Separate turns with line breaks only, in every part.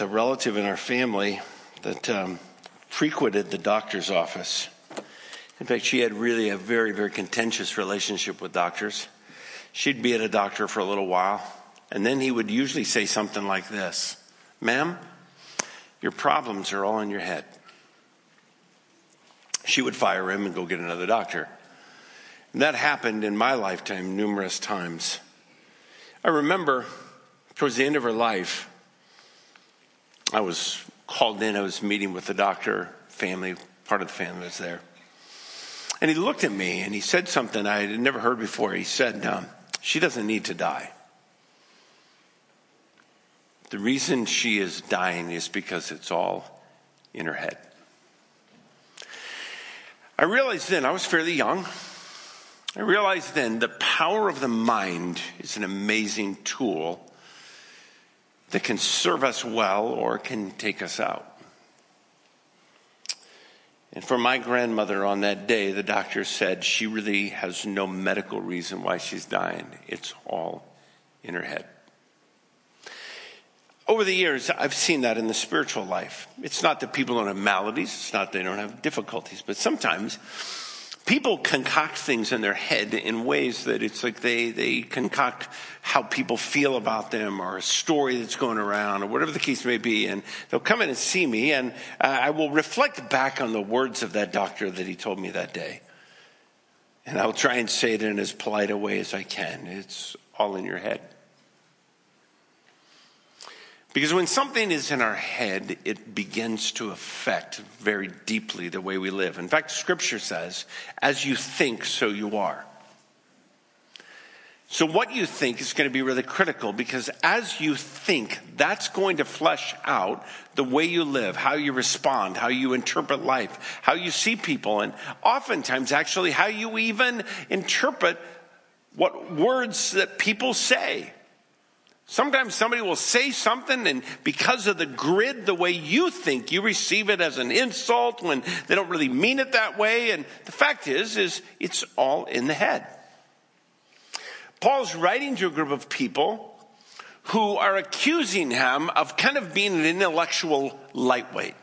a relative in our family that um, frequented the doctor's office. In fact, she had really a very, very contentious relationship with doctors. She'd be at a doctor for a little while, and then he would usually say something like this Ma'am, your problems are all in your head. She would fire him and go get another doctor. And that happened in my lifetime numerous times. I remember towards the end of her life, I was called in, I was meeting with the doctor, family, part of the family was there. And he looked at me and he said something I had never heard before. He said, um, She doesn't need to die. The reason she is dying is because it's all in her head. I realized then, I was fairly young. I realized then the power of the mind is an amazing tool that can serve us well or can take us out. And for my grandmother on that day, the doctor said she really has no medical reason why she's dying. It's all in her head. Over the years, I've seen that in the spiritual life. It's not that people don't have maladies, it's not that they don't have difficulties, but sometimes people concoct things in their head in ways that it's like they, they concoct how people feel about them or a story that's going around or whatever the case may be. And they'll come in and see me and uh, I will reflect back on the words of that doctor that he told me that day. And I'll try and say it in as polite a way as I can. It's all in your head. Because when something is in our head, it begins to affect very deeply the way we live. In fact, scripture says, as you think, so you are. So, what you think is going to be really critical because as you think, that's going to flesh out the way you live, how you respond, how you interpret life, how you see people, and oftentimes, actually, how you even interpret what words that people say. Sometimes somebody will say something, and because of the grid, the way you think, you receive it as an insult when they don't really mean it that way. And the fact is, is it's all in the head. Paul's writing to a group of people who are accusing him of kind of being an intellectual lightweight.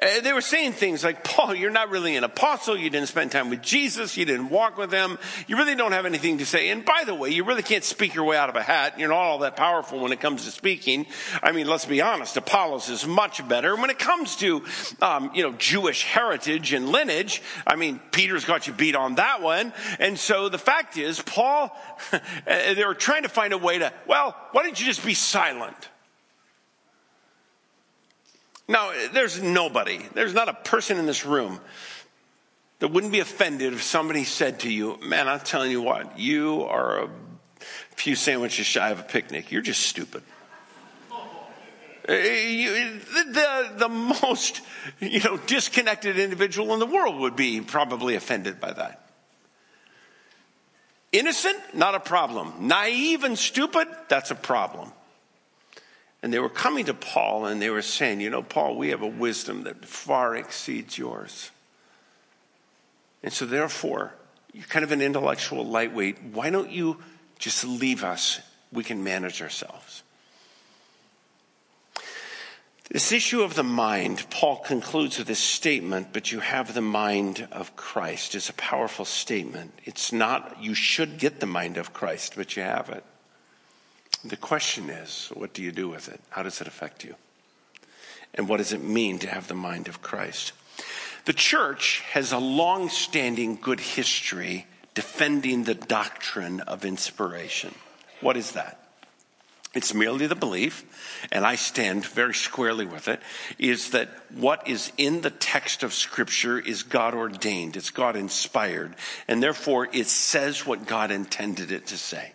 Uh, they were saying things like, Paul, you're not really an apostle. You didn't spend time with Jesus. You didn't walk with him. You really don't have anything to say. And by the way, you really can't speak your way out of a hat. You're not all that powerful when it comes to speaking. I mean, let's be honest. Apollos is much better. When it comes to, um, you know, Jewish heritage and lineage, I mean, Peter's got you beat on that one. And so the fact is, Paul, they were trying to find a way to, well, why don't you just be silent? Now, there's nobody, there's not a person in this room that wouldn't be offended if somebody said to you, Man, I'm telling you what, you are a few sandwiches shy of a picnic. You're just stupid. Eh, the, the most you know disconnected individual in the world would be probably offended by that innocent not a problem naive and stupid that's a problem and they were coming to Paul and they were saying, You know, Paul, we have a wisdom that far exceeds yours. And so, therefore, you're kind of an intellectual lightweight. Why don't you just leave us? We can manage ourselves. This issue of the mind, Paul concludes with this statement, but you have the mind of Christ, is a powerful statement. It's not, you should get the mind of Christ, but you have it. The question is, what do you do with it? How does it affect you? And what does it mean to have the mind of Christ? The church has a long standing good history defending the doctrine of inspiration. What is that? It's merely the belief, and I stand very squarely with it, is that what is in the text of Scripture is God ordained, it's God inspired, and therefore it says what God intended it to say.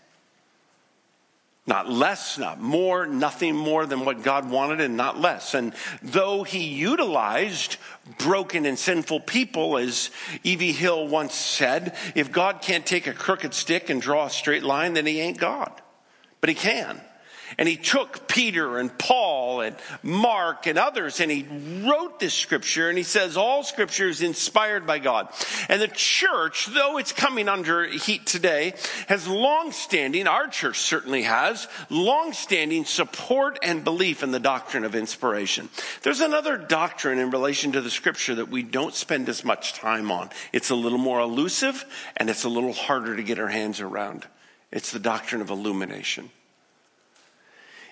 Not less, not more, nothing more than what God wanted and not less. And though he utilized broken and sinful people, as E.V. Hill once said, if God can't take a crooked stick and draw a straight line, then he ain't God. But he can. And he took Peter and Paul and Mark and others and he wrote this scripture and he says all scripture is inspired by God. And the church, though it's coming under heat today, has long-standing, our church certainly has, long-standing support and belief in the doctrine of inspiration. There's another doctrine in relation to the scripture that we don't spend as much time on. It's a little more elusive and it's a little harder to get our hands around. It's the doctrine of illumination.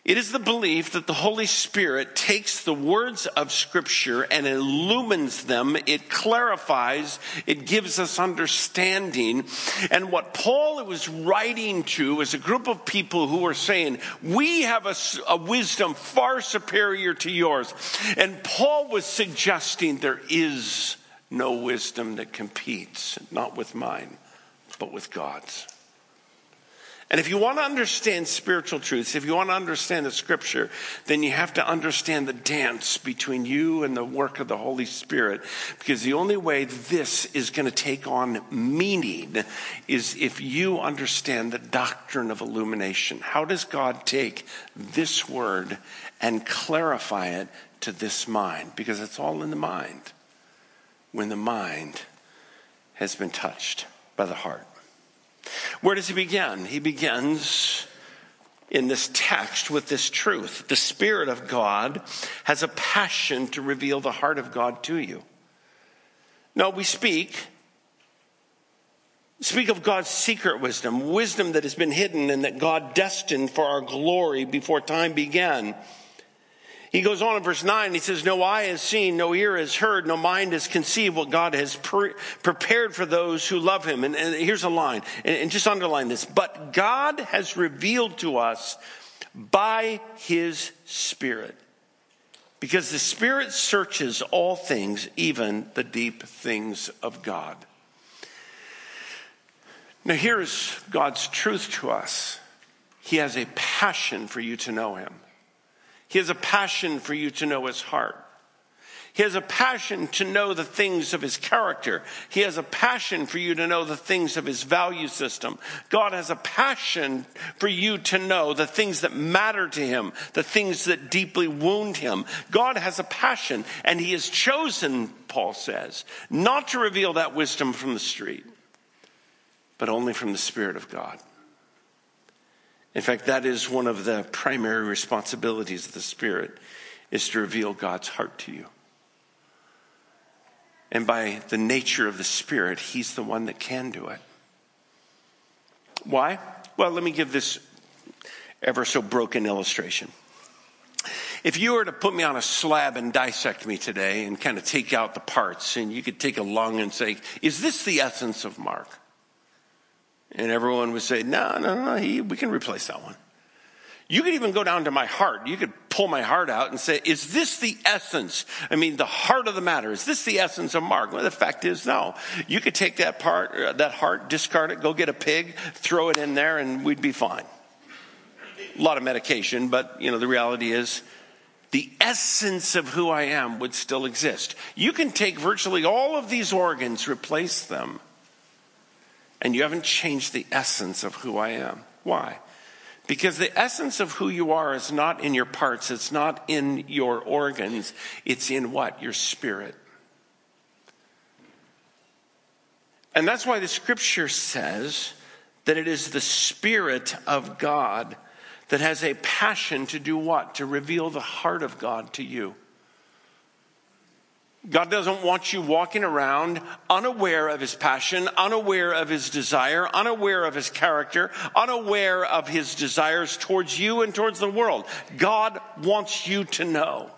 It is the belief that the Holy Spirit takes the words of Scripture and illumines them. It clarifies. It gives us understanding. And what Paul was writing to is a group of people who were saying, we have a, a wisdom far superior to yours. And Paul was suggesting there is no wisdom that competes, not with mine, but with God's. And if you want to understand spiritual truths, if you want to understand the scripture, then you have to understand the dance between you and the work of the Holy Spirit. Because the only way this is going to take on meaning is if you understand the doctrine of illumination. How does God take this word and clarify it to this mind? Because it's all in the mind when the mind has been touched by the heart. Where does he begin? He begins in this text with this truth. The Spirit of God has a passion to reveal the heart of God to you. No, we speak. Speak of God's secret wisdom, wisdom that has been hidden and that God destined for our glory before time began. He goes on in verse 9, he says, No eye has seen, no ear has heard, no mind has conceived what God has pre- prepared for those who love him. And, and here's a line, and, and just underline this. But God has revealed to us by his Spirit. Because the Spirit searches all things, even the deep things of God. Now, here's God's truth to us He has a passion for you to know Him. He has a passion for you to know his heart. He has a passion to know the things of his character. He has a passion for you to know the things of his value system. God has a passion for you to know the things that matter to him, the things that deeply wound him. God has a passion, and he has chosen, Paul says, not to reveal that wisdom from the street, but only from the Spirit of God. In fact, that is one of the primary responsibilities of the Spirit is to reveal God's heart to you. And by the nature of the Spirit, He's the one that can do it. Why? Well, let me give this ever so broken illustration. If you were to put me on a slab and dissect me today and kind of take out the parts, and you could take a lung and say, Is this the essence of Mark? And everyone would say, no, no, no, he, we can replace that one. You could even go down to my heart. You could pull my heart out and say, is this the essence? I mean, the heart of the matter. Is this the essence of Mark? Well, the fact is, no. You could take that part, uh, that heart, discard it, go get a pig, throw it in there, and we'd be fine. A lot of medication, but, you know, the reality is, the essence of who I am would still exist. You can take virtually all of these organs, replace them, and you haven't changed the essence of who I am. Why? Because the essence of who you are is not in your parts, it's not in your organs, it's in what? Your spirit. And that's why the scripture says that it is the Spirit of God that has a passion to do what? To reveal the heart of God to you. God doesn't want you walking around unaware of his passion, unaware of his desire, unaware of his character, unaware of his desires towards you and towards the world. God wants you to know.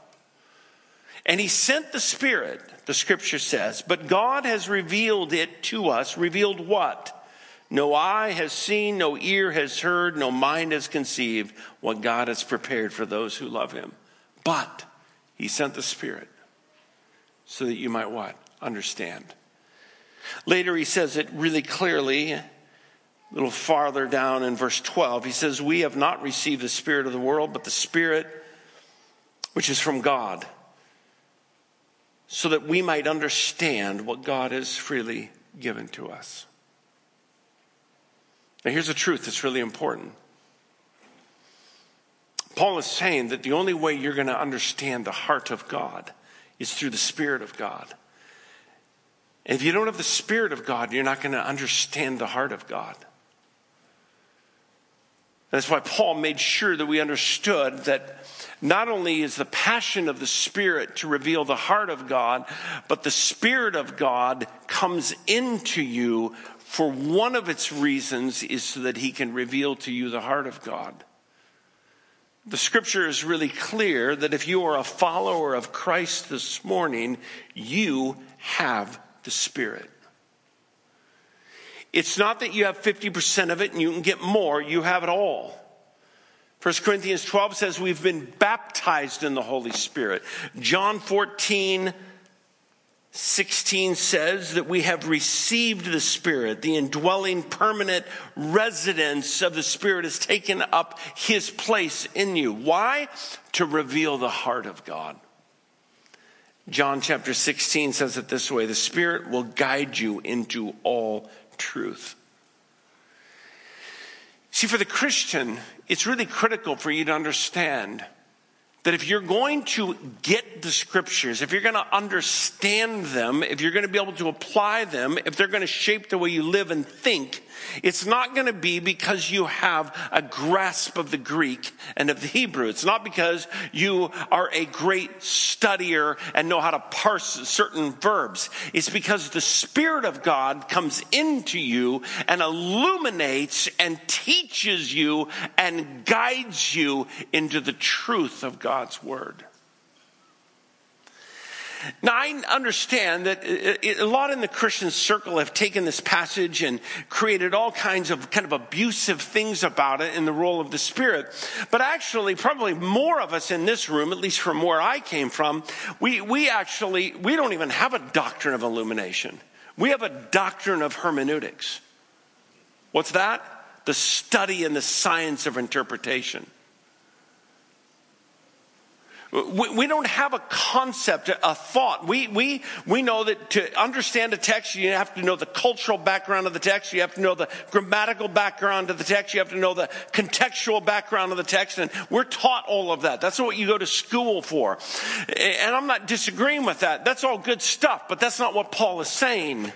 And he sent the Spirit, the scripture says, but God has revealed it to us. Revealed what? No eye has seen, no ear has heard, no mind has conceived what God has prepared for those who love him. But he sent the Spirit so that you might what? Understand. Later, he says it really clearly, a little farther down in verse 12. He says, We have not received the Spirit of the world, but the Spirit which is from God, so that we might understand what God has freely given to us. Now, here's the truth that's really important. Paul is saying that the only way you're going to understand the heart of God is through the Spirit of God. And if you don't have the Spirit of God, you're not going to understand the heart of God. That's why Paul made sure that we understood that not only is the passion of the Spirit to reveal the heart of God, but the Spirit of God comes into you for one of its reasons is so that he can reveal to you the heart of God. The scripture is really clear that if you are a follower of Christ this morning, you have the Spirit. It's not that you have 50% of it and you can get more, you have it all. 1 Corinthians 12 says we've been baptized in the Holy Spirit. John 14, 16 says that we have received the Spirit. The indwelling permanent residence of the Spirit has taken up His place in you. Why? To reveal the heart of God. John chapter 16 says it this way the Spirit will guide you into all truth. See, for the Christian, it's really critical for you to understand that if you're going to get the scriptures, if you're going to understand them, if you're going to be able to apply them, if they're going to shape the way you live and think, it's not going to be because you have a grasp of the Greek and of the Hebrew. It's not because you are a great studier and know how to parse certain verbs. It's because the Spirit of God comes into you and illuminates and teaches you and guides you into the truth of God's Word. Now, I understand that a lot in the Christian circle have taken this passage and created all kinds of kind of abusive things about it in the role of the Spirit. But actually, probably more of us in this room, at least from where I came from, we, we actually, we don't even have a doctrine of illumination. We have a doctrine of hermeneutics. What's that? The study and the science of interpretation. We, don't have a concept, a thought. We, we, we know that to understand a text, you have to know the cultural background of the text. You have to know the grammatical background of the text. You have to know the contextual background of the text. And we're taught all of that. That's what you go to school for. And I'm not disagreeing with that. That's all good stuff, but that's not what Paul is saying.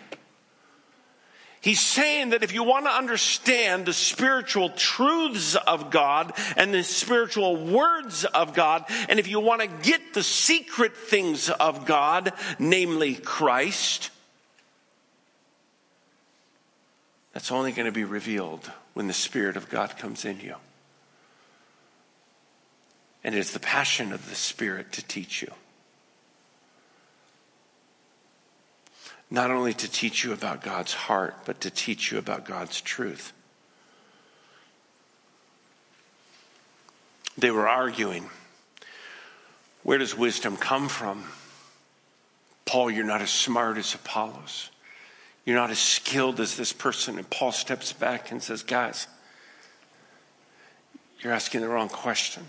He's saying that if you want to understand the spiritual truths of God and the spiritual words of God, and if you want to get the secret things of God, namely Christ, that's only going to be revealed when the Spirit of God comes in you. And it's the passion of the Spirit to teach you. Not only to teach you about God's heart, but to teach you about God's truth. They were arguing where does wisdom come from? Paul, you're not as smart as Apollos. You're not as skilled as this person. And Paul steps back and says, Guys, you're asking the wrong question.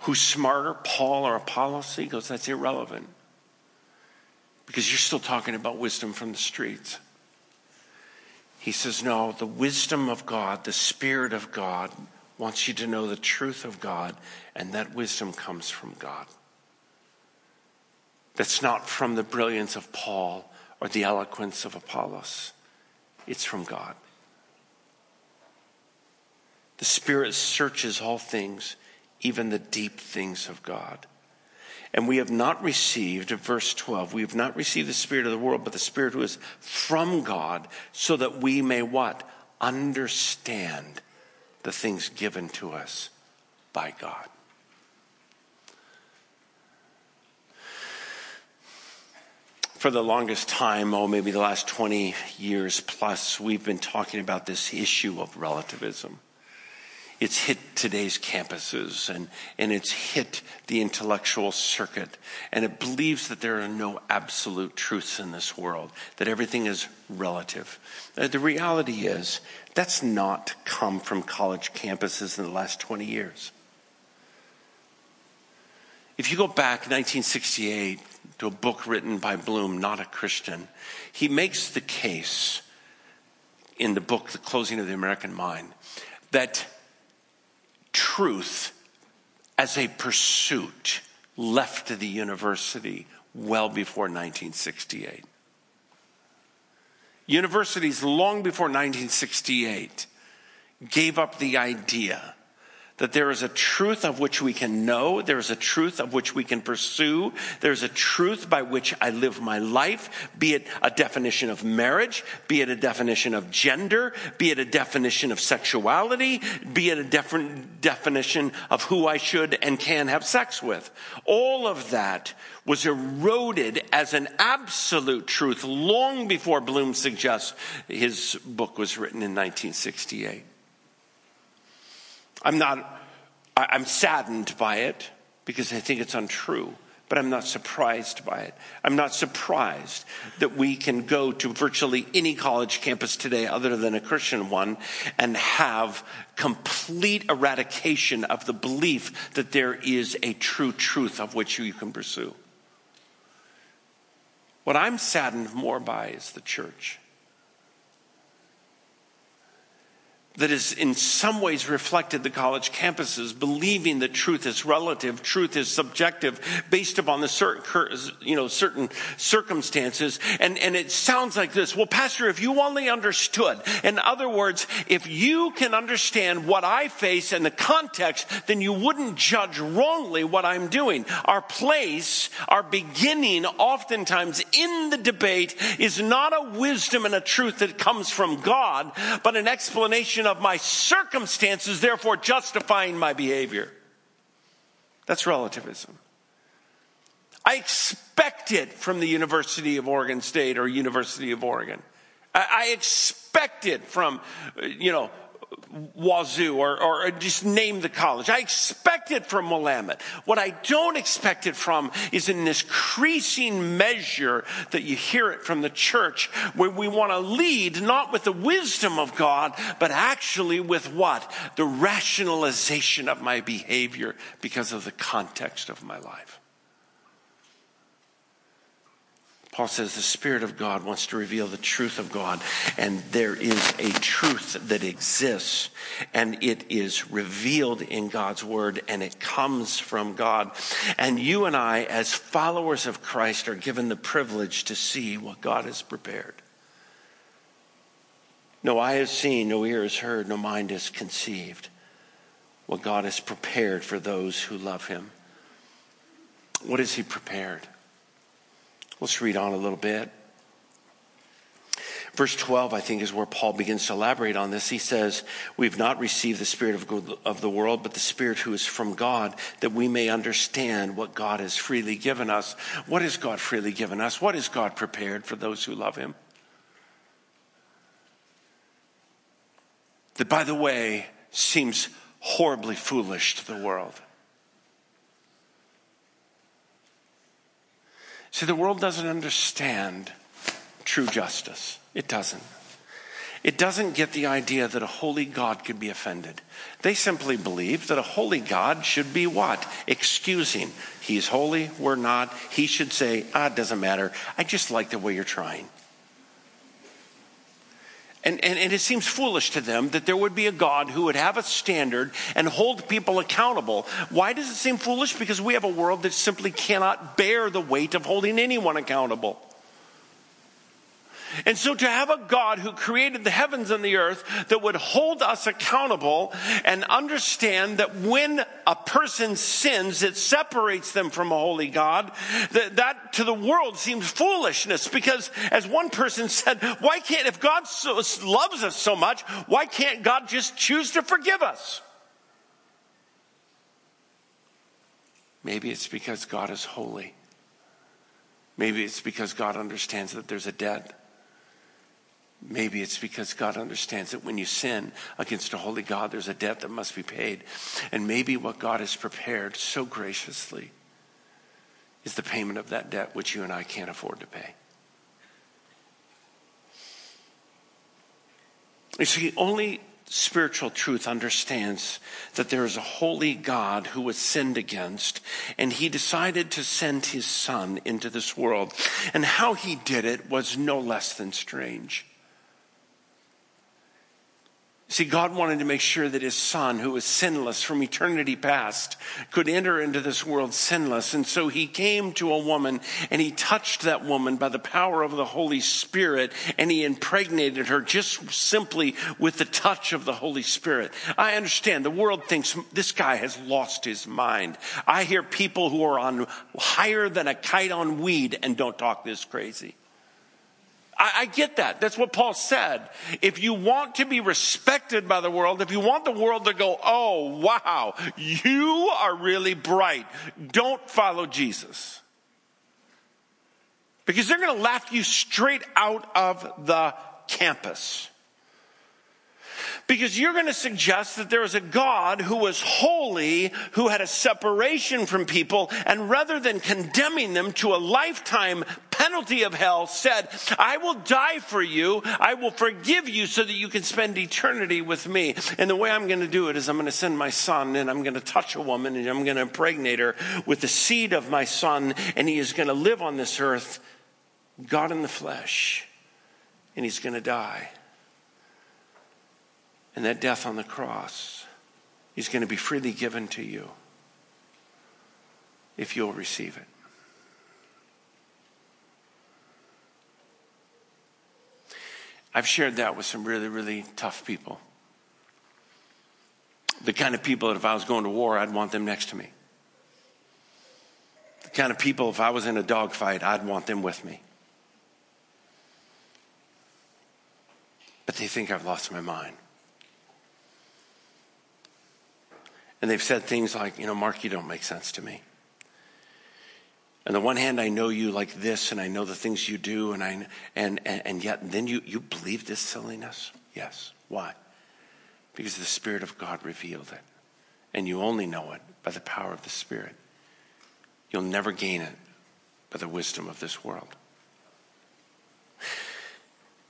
Who's smarter, Paul or Apollos? He goes, That's irrelevant because you're still talking about wisdom from the streets. He says, No, the wisdom of God, the Spirit of God, wants you to know the truth of God, and that wisdom comes from God. That's not from the brilliance of Paul or the eloquence of Apollos, it's from God. The Spirit searches all things, even the deep things of God. And we have not received, verse 12, we have not received the Spirit of the world, but the Spirit who is from God, so that we may what? Understand the things given to us by God. For the longest time, oh, maybe the last 20 years plus, we've been talking about this issue of relativism it's hit today's campuses and, and it's hit the intellectual circuit. And it believes that there are no absolute truths in this world, that everything is relative. Uh, the reality is that's not come from college campuses in the last 20 years. If you go back 1968 to a book written by Bloom, not a Christian, he makes the case in the book, The Closing of the American Mind, that truth as a pursuit left the university well before 1968. Universities long before 1968 gave up the idea that there is a truth of which we can know, there is a truth of which we can pursue, there's a truth by which I live my life, be it a definition of marriage, be it a definition of gender, be it a definition of sexuality, be it a different definition of who I should and can have sex with. All of that was eroded as an absolute truth long before Bloom suggests his book was written in 1968. I'm not, I'm saddened by it because I think it's untrue, but I'm not surprised by it. I'm not surprised that we can go to virtually any college campus today other than a Christian one and have complete eradication of the belief that there is a true truth of which you can pursue. What I'm saddened more by is the church. That has in some ways reflected the college campuses, believing that truth is relative, truth is subjective, based upon the certain, you know, certain circumstances. And, and it sounds like this. Well, Pastor, if you only understood, in other words, if you can understand what I face and the context, then you wouldn't judge wrongly what I'm doing. Our place, our beginning, oftentimes in the debate is not a wisdom and a truth that comes from God, but an explanation of my circumstances, therefore justifying my behavior. That's relativism. I expect it from the University of Oregon State or University of Oregon. I expect it from, uh, you know, Wazzu or, or just name the college. I expect it from Willamette. What I don't expect it from is in this increasing measure that you hear it from the church where we want to lead not with the wisdom of God, but actually with what? The rationalization of my behavior because of the context of my life. Paul says the Spirit of God wants to reveal the truth of God, and there is a truth that exists, and it is revealed in God's Word, and it comes from God. And you and I, as followers of Christ, are given the privilege to see what God has prepared. No eye has seen, no ear has heard, no mind has conceived what God has prepared for those who love Him. What has He prepared? Let's read on a little bit. Verse 12, I think, is where Paul begins to elaborate on this. He says, We've not received the Spirit of, of the world, but the Spirit who is from God, that we may understand what God has freely given us. What has God freely given us? What has God prepared for those who love Him? That, by the way, seems horribly foolish to the world. See, the world doesn't understand true justice. It doesn't. It doesn't get the idea that a holy God could be offended. They simply believe that a holy God should be what? Excusing. He's holy, we're not. He should say, ah, it doesn't matter. I just like the way you're trying. And, and, and, it seems foolish to them that there would be a God who would have a standard and hold people accountable. Why does it seem foolish? Because we have a world that simply cannot bear the weight of holding anyone accountable. And so to have a God who created the heavens and the earth that would hold us accountable and understand that when a person sins, it separates them from a holy God, that, that to the world seems foolishness because as one person said, why can't, if God so, loves us so much, why can't God just choose to forgive us? Maybe it's because God is holy. Maybe it's because God understands that there's a debt Maybe it's because God understands that when you sin against a holy God, there's a debt that must be paid. And maybe what God has prepared so graciously is the payment of that debt which you and I can't afford to pay. You see, only spiritual truth understands that there is a holy God who was sinned against, and he decided to send his son into this world. And how he did it was no less than strange. See, God wanted to make sure that his son, who was sinless from eternity past, could enter into this world sinless. And so he came to a woman and he touched that woman by the power of the Holy Spirit and he impregnated her just simply with the touch of the Holy Spirit. I understand the world thinks this guy has lost his mind. I hear people who are on higher than a kite on weed and don't talk this crazy. I, I get that. That's what Paul said. If you want to be respected by the world, if you want the world to go, oh, wow, you are really bright, don't follow Jesus. Because they're going to laugh you straight out of the campus. Because you're going to suggest that there is a God who was holy, who had a separation from people, and rather than condemning them to a lifetime penalty of hell, said, I will die for you, I will forgive you so that you can spend eternity with me. And the way I'm going to do it is I'm going to send my son and I'm going to touch a woman and I'm going to impregnate her with the seed of my son, and he is going to live on this earth, God in the flesh, and he's going to die and that death on the cross is going to be freely given to you if you'll receive it. I've shared that with some really, really tough people. The kind of people that if I was going to war, I'd want them next to me. The kind of people, if I was in a dogfight, I'd want them with me. But they think I've lost my mind. And they've said things like, you know, Mark, you don't make sense to me. On the one hand, I know you like this, and I know the things you do, and I and and, and yet then you you believe this silliness? Yes. Why? Because the Spirit of God revealed it, and you only know it by the power of the Spirit. You'll never gain it by the wisdom of this world.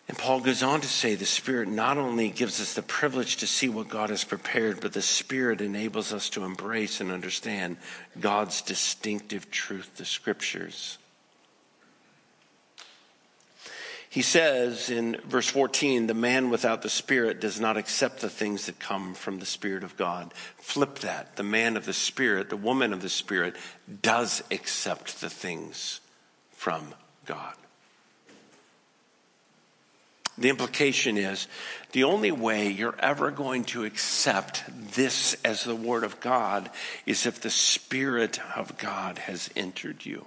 And Paul goes on to say the Spirit not only gives us the privilege to see what God has prepared, but the Spirit enables us to embrace and understand God's distinctive truth, the Scriptures. He says in verse 14, the man without the Spirit does not accept the things that come from the Spirit of God. Flip that. The man of the Spirit, the woman of the Spirit, does accept the things from God. The implication is the only way you're ever going to accept this as the Word of God is if the Spirit of God has entered you.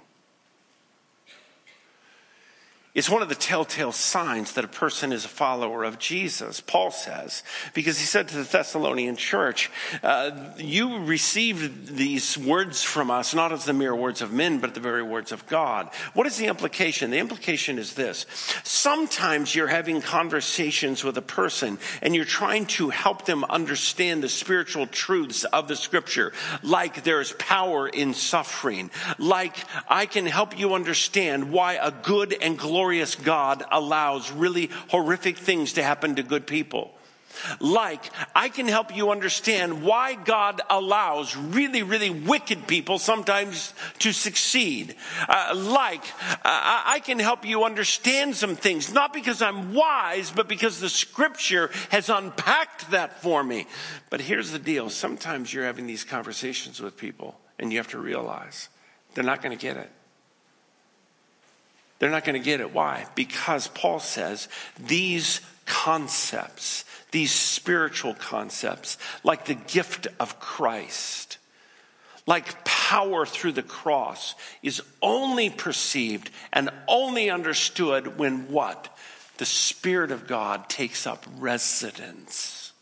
It's one of the telltale signs that a person is a follower of Jesus, Paul says, because he said to the Thessalonian church, uh, You received these words from us not as the mere words of men, but the very words of God. What is the implication? The implication is this sometimes you're having conversations with a person and you're trying to help them understand the spiritual truths of the scripture, like there's power in suffering, like I can help you understand why a good and glorious glorious God allows really horrific things to happen to good people. Like, I can help you understand why God allows really, really wicked people sometimes to succeed. Uh, like, uh, I can help you understand some things, not because I'm wise, but because the scripture has unpacked that for me. But here's the deal sometimes you're having these conversations with people, and you have to realize they're not going to get it. They're not going to get it. Why? Because Paul says these concepts, these spiritual concepts, like the gift of Christ, like power through the cross, is only perceived and only understood when what? The Spirit of God takes up residence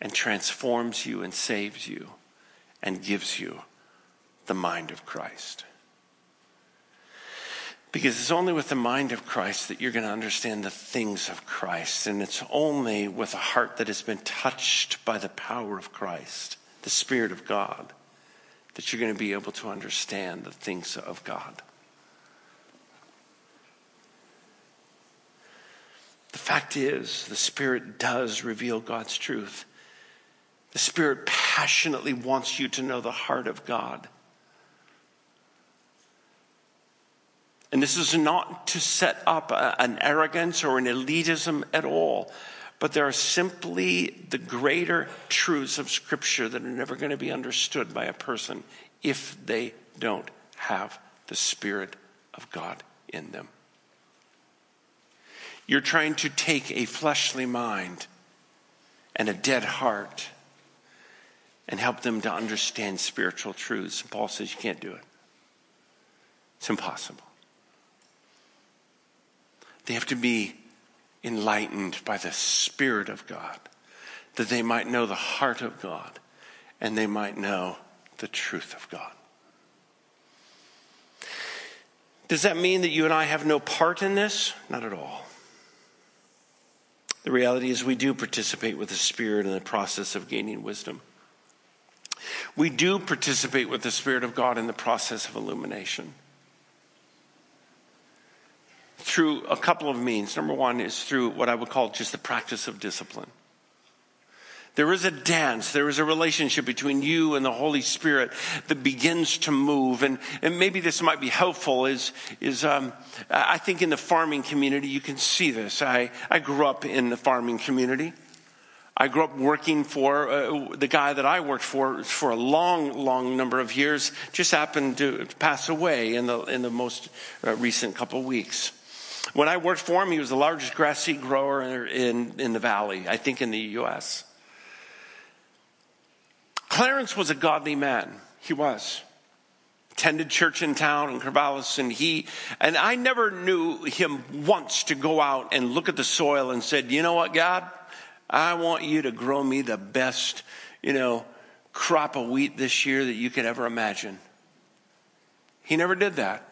and transforms you and saves you and gives you the mind of Christ. Because it's only with the mind of Christ that you're going to understand the things of Christ. And it's only with a heart that has been touched by the power of Christ, the Spirit of God, that you're going to be able to understand the things of God. The fact is, the Spirit does reveal God's truth. The Spirit passionately wants you to know the heart of God. And this is not to set up an arrogance or an elitism at all, but there are simply the greater truths of Scripture that are never going to be understood by a person if they don't have the Spirit of God in them. You're trying to take a fleshly mind and a dead heart and help them to understand spiritual truths. And Paul says you can't do it, it's impossible. They have to be enlightened by the Spirit of God, that they might know the heart of God and they might know the truth of God. Does that mean that you and I have no part in this? Not at all. The reality is, we do participate with the Spirit in the process of gaining wisdom. We do participate with the Spirit of God in the process of illumination through a couple of means. Number one is through what I would call just the practice of discipline. There is a dance, there is a relationship between you and the Holy Spirit that begins to move. And, and maybe this might be helpful is, is um, I think in the farming community, you can see this. I, I grew up in the farming community. I grew up working for uh, the guy that I worked for for a long, long number of years. Just happened to pass away in the in the most uh, recent couple of weeks. When I worked for him, he was the largest grass seed grower in, in, the valley, I think in the U.S. Clarence was a godly man. He was. Attended church in town in Corvallis, and he, and I never knew him once to go out and look at the soil and said, you know what, God? I want you to grow me the best, you know, crop of wheat this year that you could ever imagine. He never did that.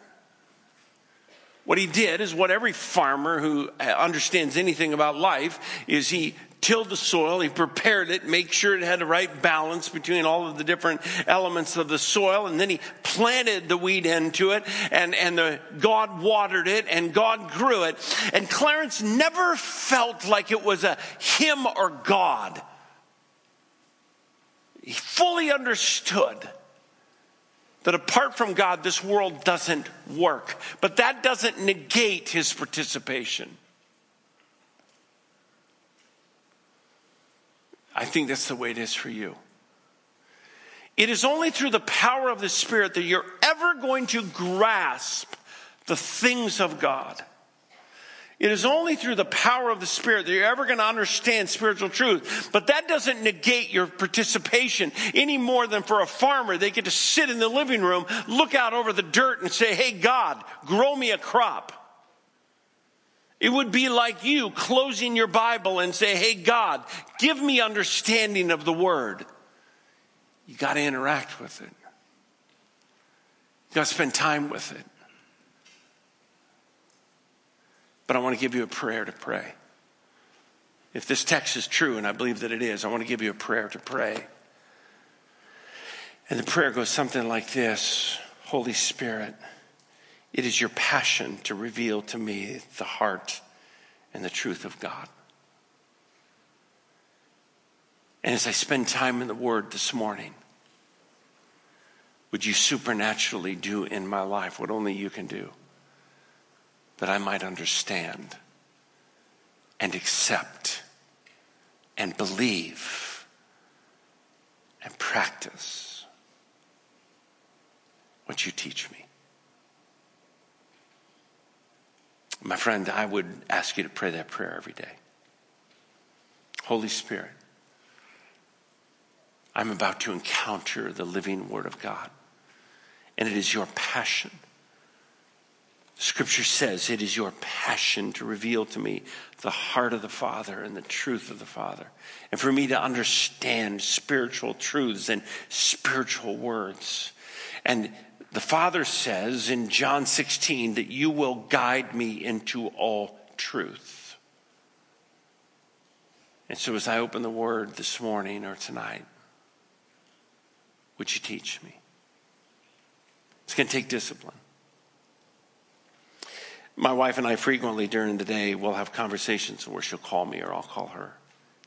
What he did is what every farmer who uh, understands anything about life is he tilled the soil, he prepared it, make sure it had the right balance between all of the different elements of the soil, and then he planted the wheat into it, and, and the, God watered it, and God grew it. And Clarence never felt like it was a him or God. He fully understood that apart from God, this world doesn't work. But that doesn't negate his participation. I think that's the way it is for you. It is only through the power of the Spirit that you're ever going to grasp the things of God. It is only through the power of the Spirit that you're ever going to understand spiritual truth. But that doesn't negate your participation any more than for a farmer. They get to sit in the living room, look out over the dirt and say, Hey, God, grow me a crop. It would be like you closing your Bible and say, Hey, God, give me understanding of the word. You got to interact with it. You got to spend time with it. But I want to give you a prayer to pray. If this text is true, and I believe that it is, I want to give you a prayer to pray. And the prayer goes something like this Holy Spirit, it is your passion to reveal to me the heart and the truth of God. And as I spend time in the Word this morning, would you supernaturally do in my life what only you can do? That I might understand and accept and believe and practice what you teach me. My friend, I would ask you to pray that prayer every day. Holy Spirit, I'm about to encounter the living Word of God, and it is your passion Scripture says it is your passion to reveal to me the heart of the Father and the truth of the Father. And for me to understand spiritual truths and spiritual words. And the Father says in John 16 that you will guide me into all truth. And so as I open the Word this morning or tonight, would you teach me? It's going to take discipline. My wife and I frequently during the day will have conversations where she'll call me or I'll call her.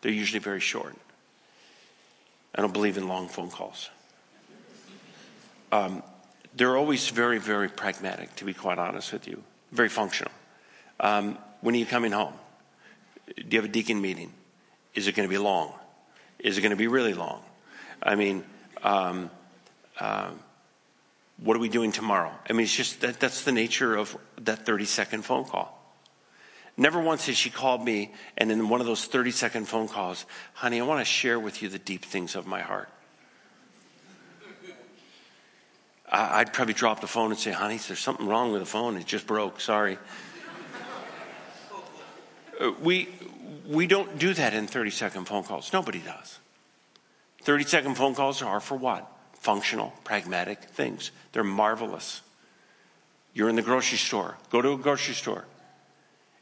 They're usually very short. I don't believe in long phone calls. Um, they're always very, very pragmatic, to be quite honest with you, very functional. Um, when are you coming home? Do you have a deacon meeting? Is it going to be long? Is it going to be really long? I mean, um, uh, what are we doing tomorrow? I mean, it's just that that's the nature of that 30 second phone call. Never once has she called me and in one of those 30 second phone calls, honey, I want to share with you the deep things of my heart. I'd probably drop the phone and say, honey, there's something wrong with the phone. It just broke. Sorry. Uh, we, we don't do that in 30 second phone calls. Nobody does. 30 second phone calls are for what? Functional, pragmatic things. They're marvelous. You're in the grocery store. Go to a grocery store.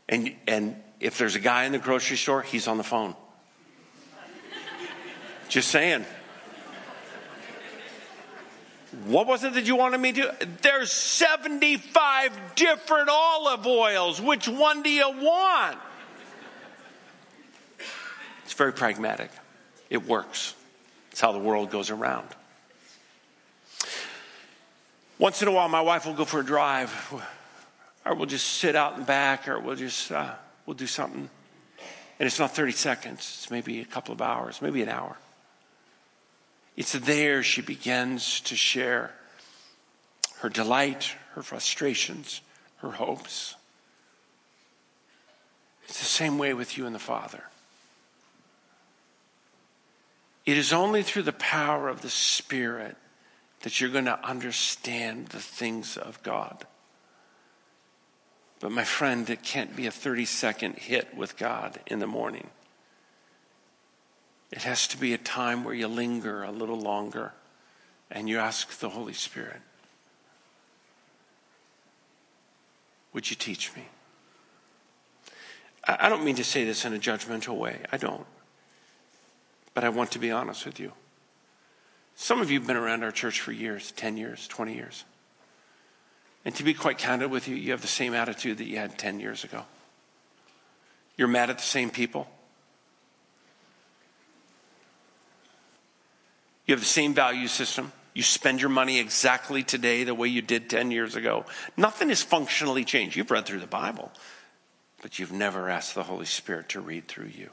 And, and if there's a guy in the grocery store, he's on the phone. Just saying. What was it that you wanted me to? There's 75 different olive oils. Which one do you want? It's very pragmatic. It works. It's how the world goes around. Once in a while, my wife will go for a drive, or we'll just sit out in the back, or we'll just uh, we'll do something. And it's not 30 seconds. It's maybe a couple of hours, maybe an hour. It's there she begins to share her delight, her frustrations, her hopes. It's the same way with you and the Father. It is only through the power of the Spirit that you're going to understand the things of God. But my friend, it can't be a 30 second hit with God in the morning. It has to be a time where you linger a little longer and you ask the Holy Spirit, Would you teach me? I don't mean to say this in a judgmental way. I don't. But I want to be honest with you. Some of you have been around our church for years 10 years, 20 years. And to be quite candid with you, you have the same attitude that you had 10 years ago. You're mad at the same people. You have the same value system. You spend your money exactly today the way you did 10 years ago. Nothing has functionally changed. You've read through the Bible, but you've never asked the Holy Spirit to read through you.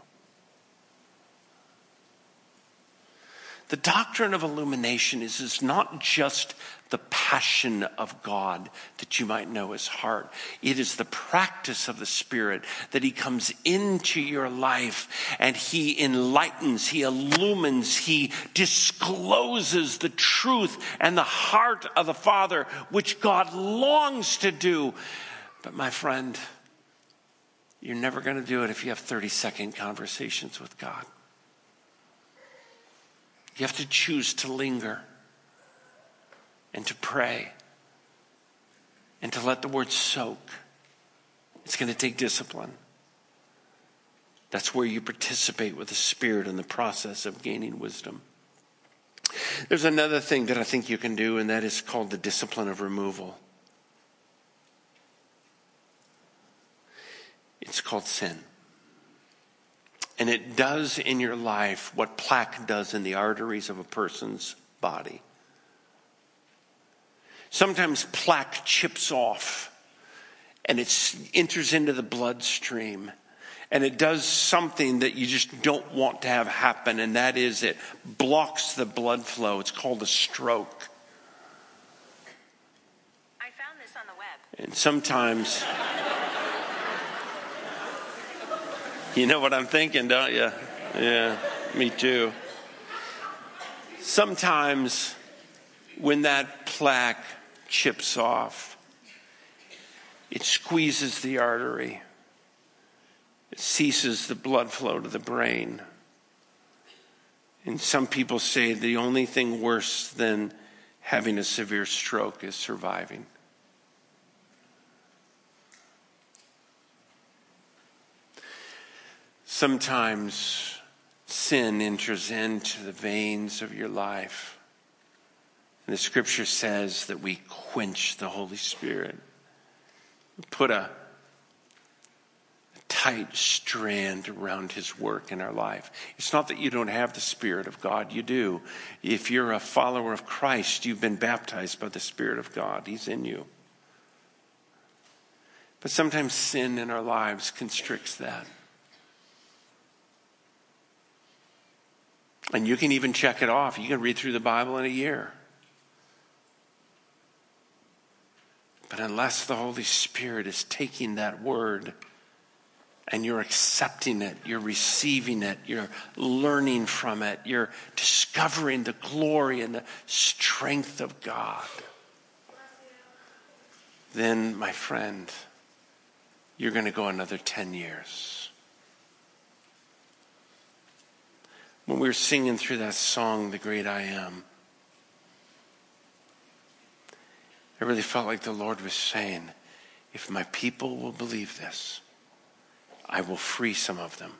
The doctrine of illumination is, is not just the passion of God that you might know his heart. It is the practice of the Spirit that he comes into your life and he enlightens, he illumines, he discloses the truth and the heart of the Father, which God longs to do. But my friend, you're never going to do it if you have 30 second conversations with God. You have to choose to linger and to pray and to let the word soak. It's going to take discipline. That's where you participate with the Spirit in the process of gaining wisdom. There's another thing that I think you can do, and that is called the discipline of removal. It's called sin. And it does in your life what plaque does in the arteries of a person's body. Sometimes plaque chips off and it enters into the bloodstream and it does something that you just don't want to have happen, and that is it blocks the blood flow. It's called a stroke.
I found this on the web.
And sometimes. You know what I'm thinking, don't you? Yeah, me too. Sometimes when that plaque chips off, it squeezes the artery, it ceases the blood flow to the brain. And some people say the only thing worse than having a severe stroke is surviving. Sometimes sin enters into the veins of your life. And the scripture says that we quench the Holy Spirit. We put a, a tight strand around his work in our life. It's not that you don't have the Spirit of God, you do. If you're a follower of Christ, you've been baptized by the Spirit of God, He's in you. But sometimes sin in our lives constricts that. And you can even check it off. You can read through the Bible in a year. But unless the Holy Spirit is taking that word and you're accepting it, you're receiving it, you're learning from it, you're discovering the glory and the strength of God, then, my friend, you're going to go another 10 years. When we were singing through that song, The Great I Am, I really felt like the Lord was saying, if my people will believe this, I will free some of them.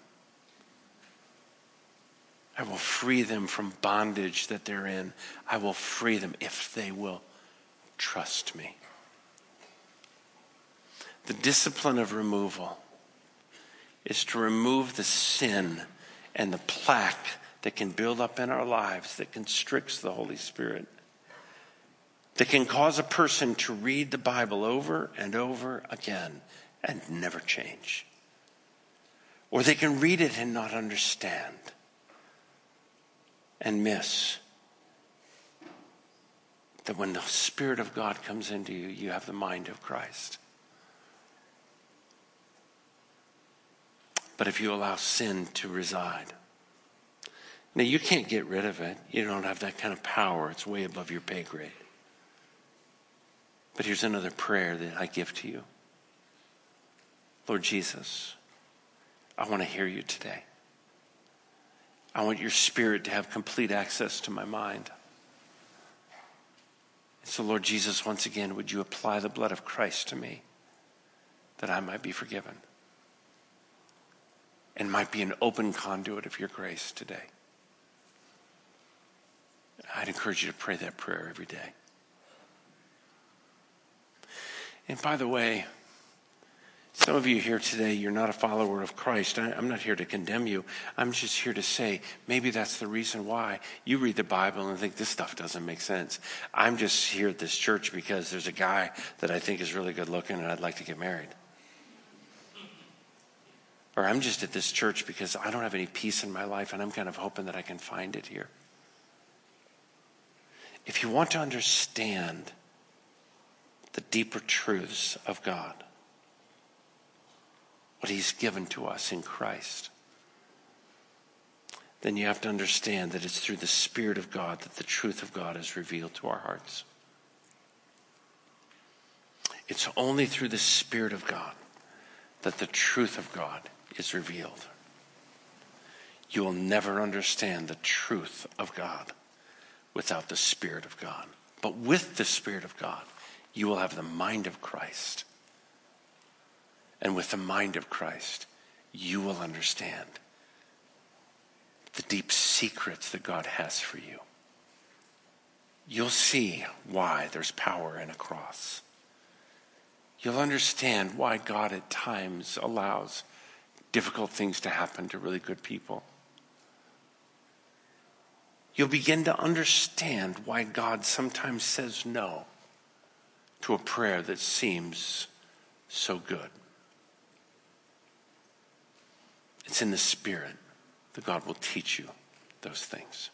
I will free them from bondage that they're in. I will free them if they will trust me. The discipline of removal is to remove the sin and the plaque that can build up in our lives that constricts the Holy Spirit that can cause a person to read the Bible over and over again and never change. Or they can read it and not understand and miss that when the Spirit of God comes into you, you have the mind of Christ. But if you allow sin to reside, now you can't get rid of it. You don't have that kind of power. It's way above your pay grade. But here's another prayer that I give to you Lord Jesus, I want to hear you today. I want your spirit to have complete access to my mind. So, Lord Jesus, once again, would you apply the blood of Christ to me that I might be forgiven and might be an open conduit of your grace today? I'd encourage you to pray that prayer every day. And by the way, some of you here today, you're not a follower of Christ. I, am not here to condemn you. I'm just here to say maybe that's the reason why you read the Bible and think this stuff doesn't make sense. I'm just here at this church because there's a guy that I think is really good looking and I'd like to get married. Or I'm just at this church because I don't have any peace in my life and I'm kind of hoping that I can find it here. If you want to understand, the deeper truths of God, what He's given to us in Christ, then you have to understand that it's through the Spirit of God that the truth of God is revealed to our hearts. It's only through the Spirit of God that the truth of God is revealed. You will never understand the truth of God without the Spirit of God. But with the Spirit of God, you will have the mind of Christ. And with the mind of Christ, you will understand the deep secrets that God has for you. You'll see why there's power in a cross. You'll understand why God at times allows difficult things to happen to really good people. You'll begin to understand why God sometimes says no to a prayer that seems so good. It's in the Spirit that God will teach you those things.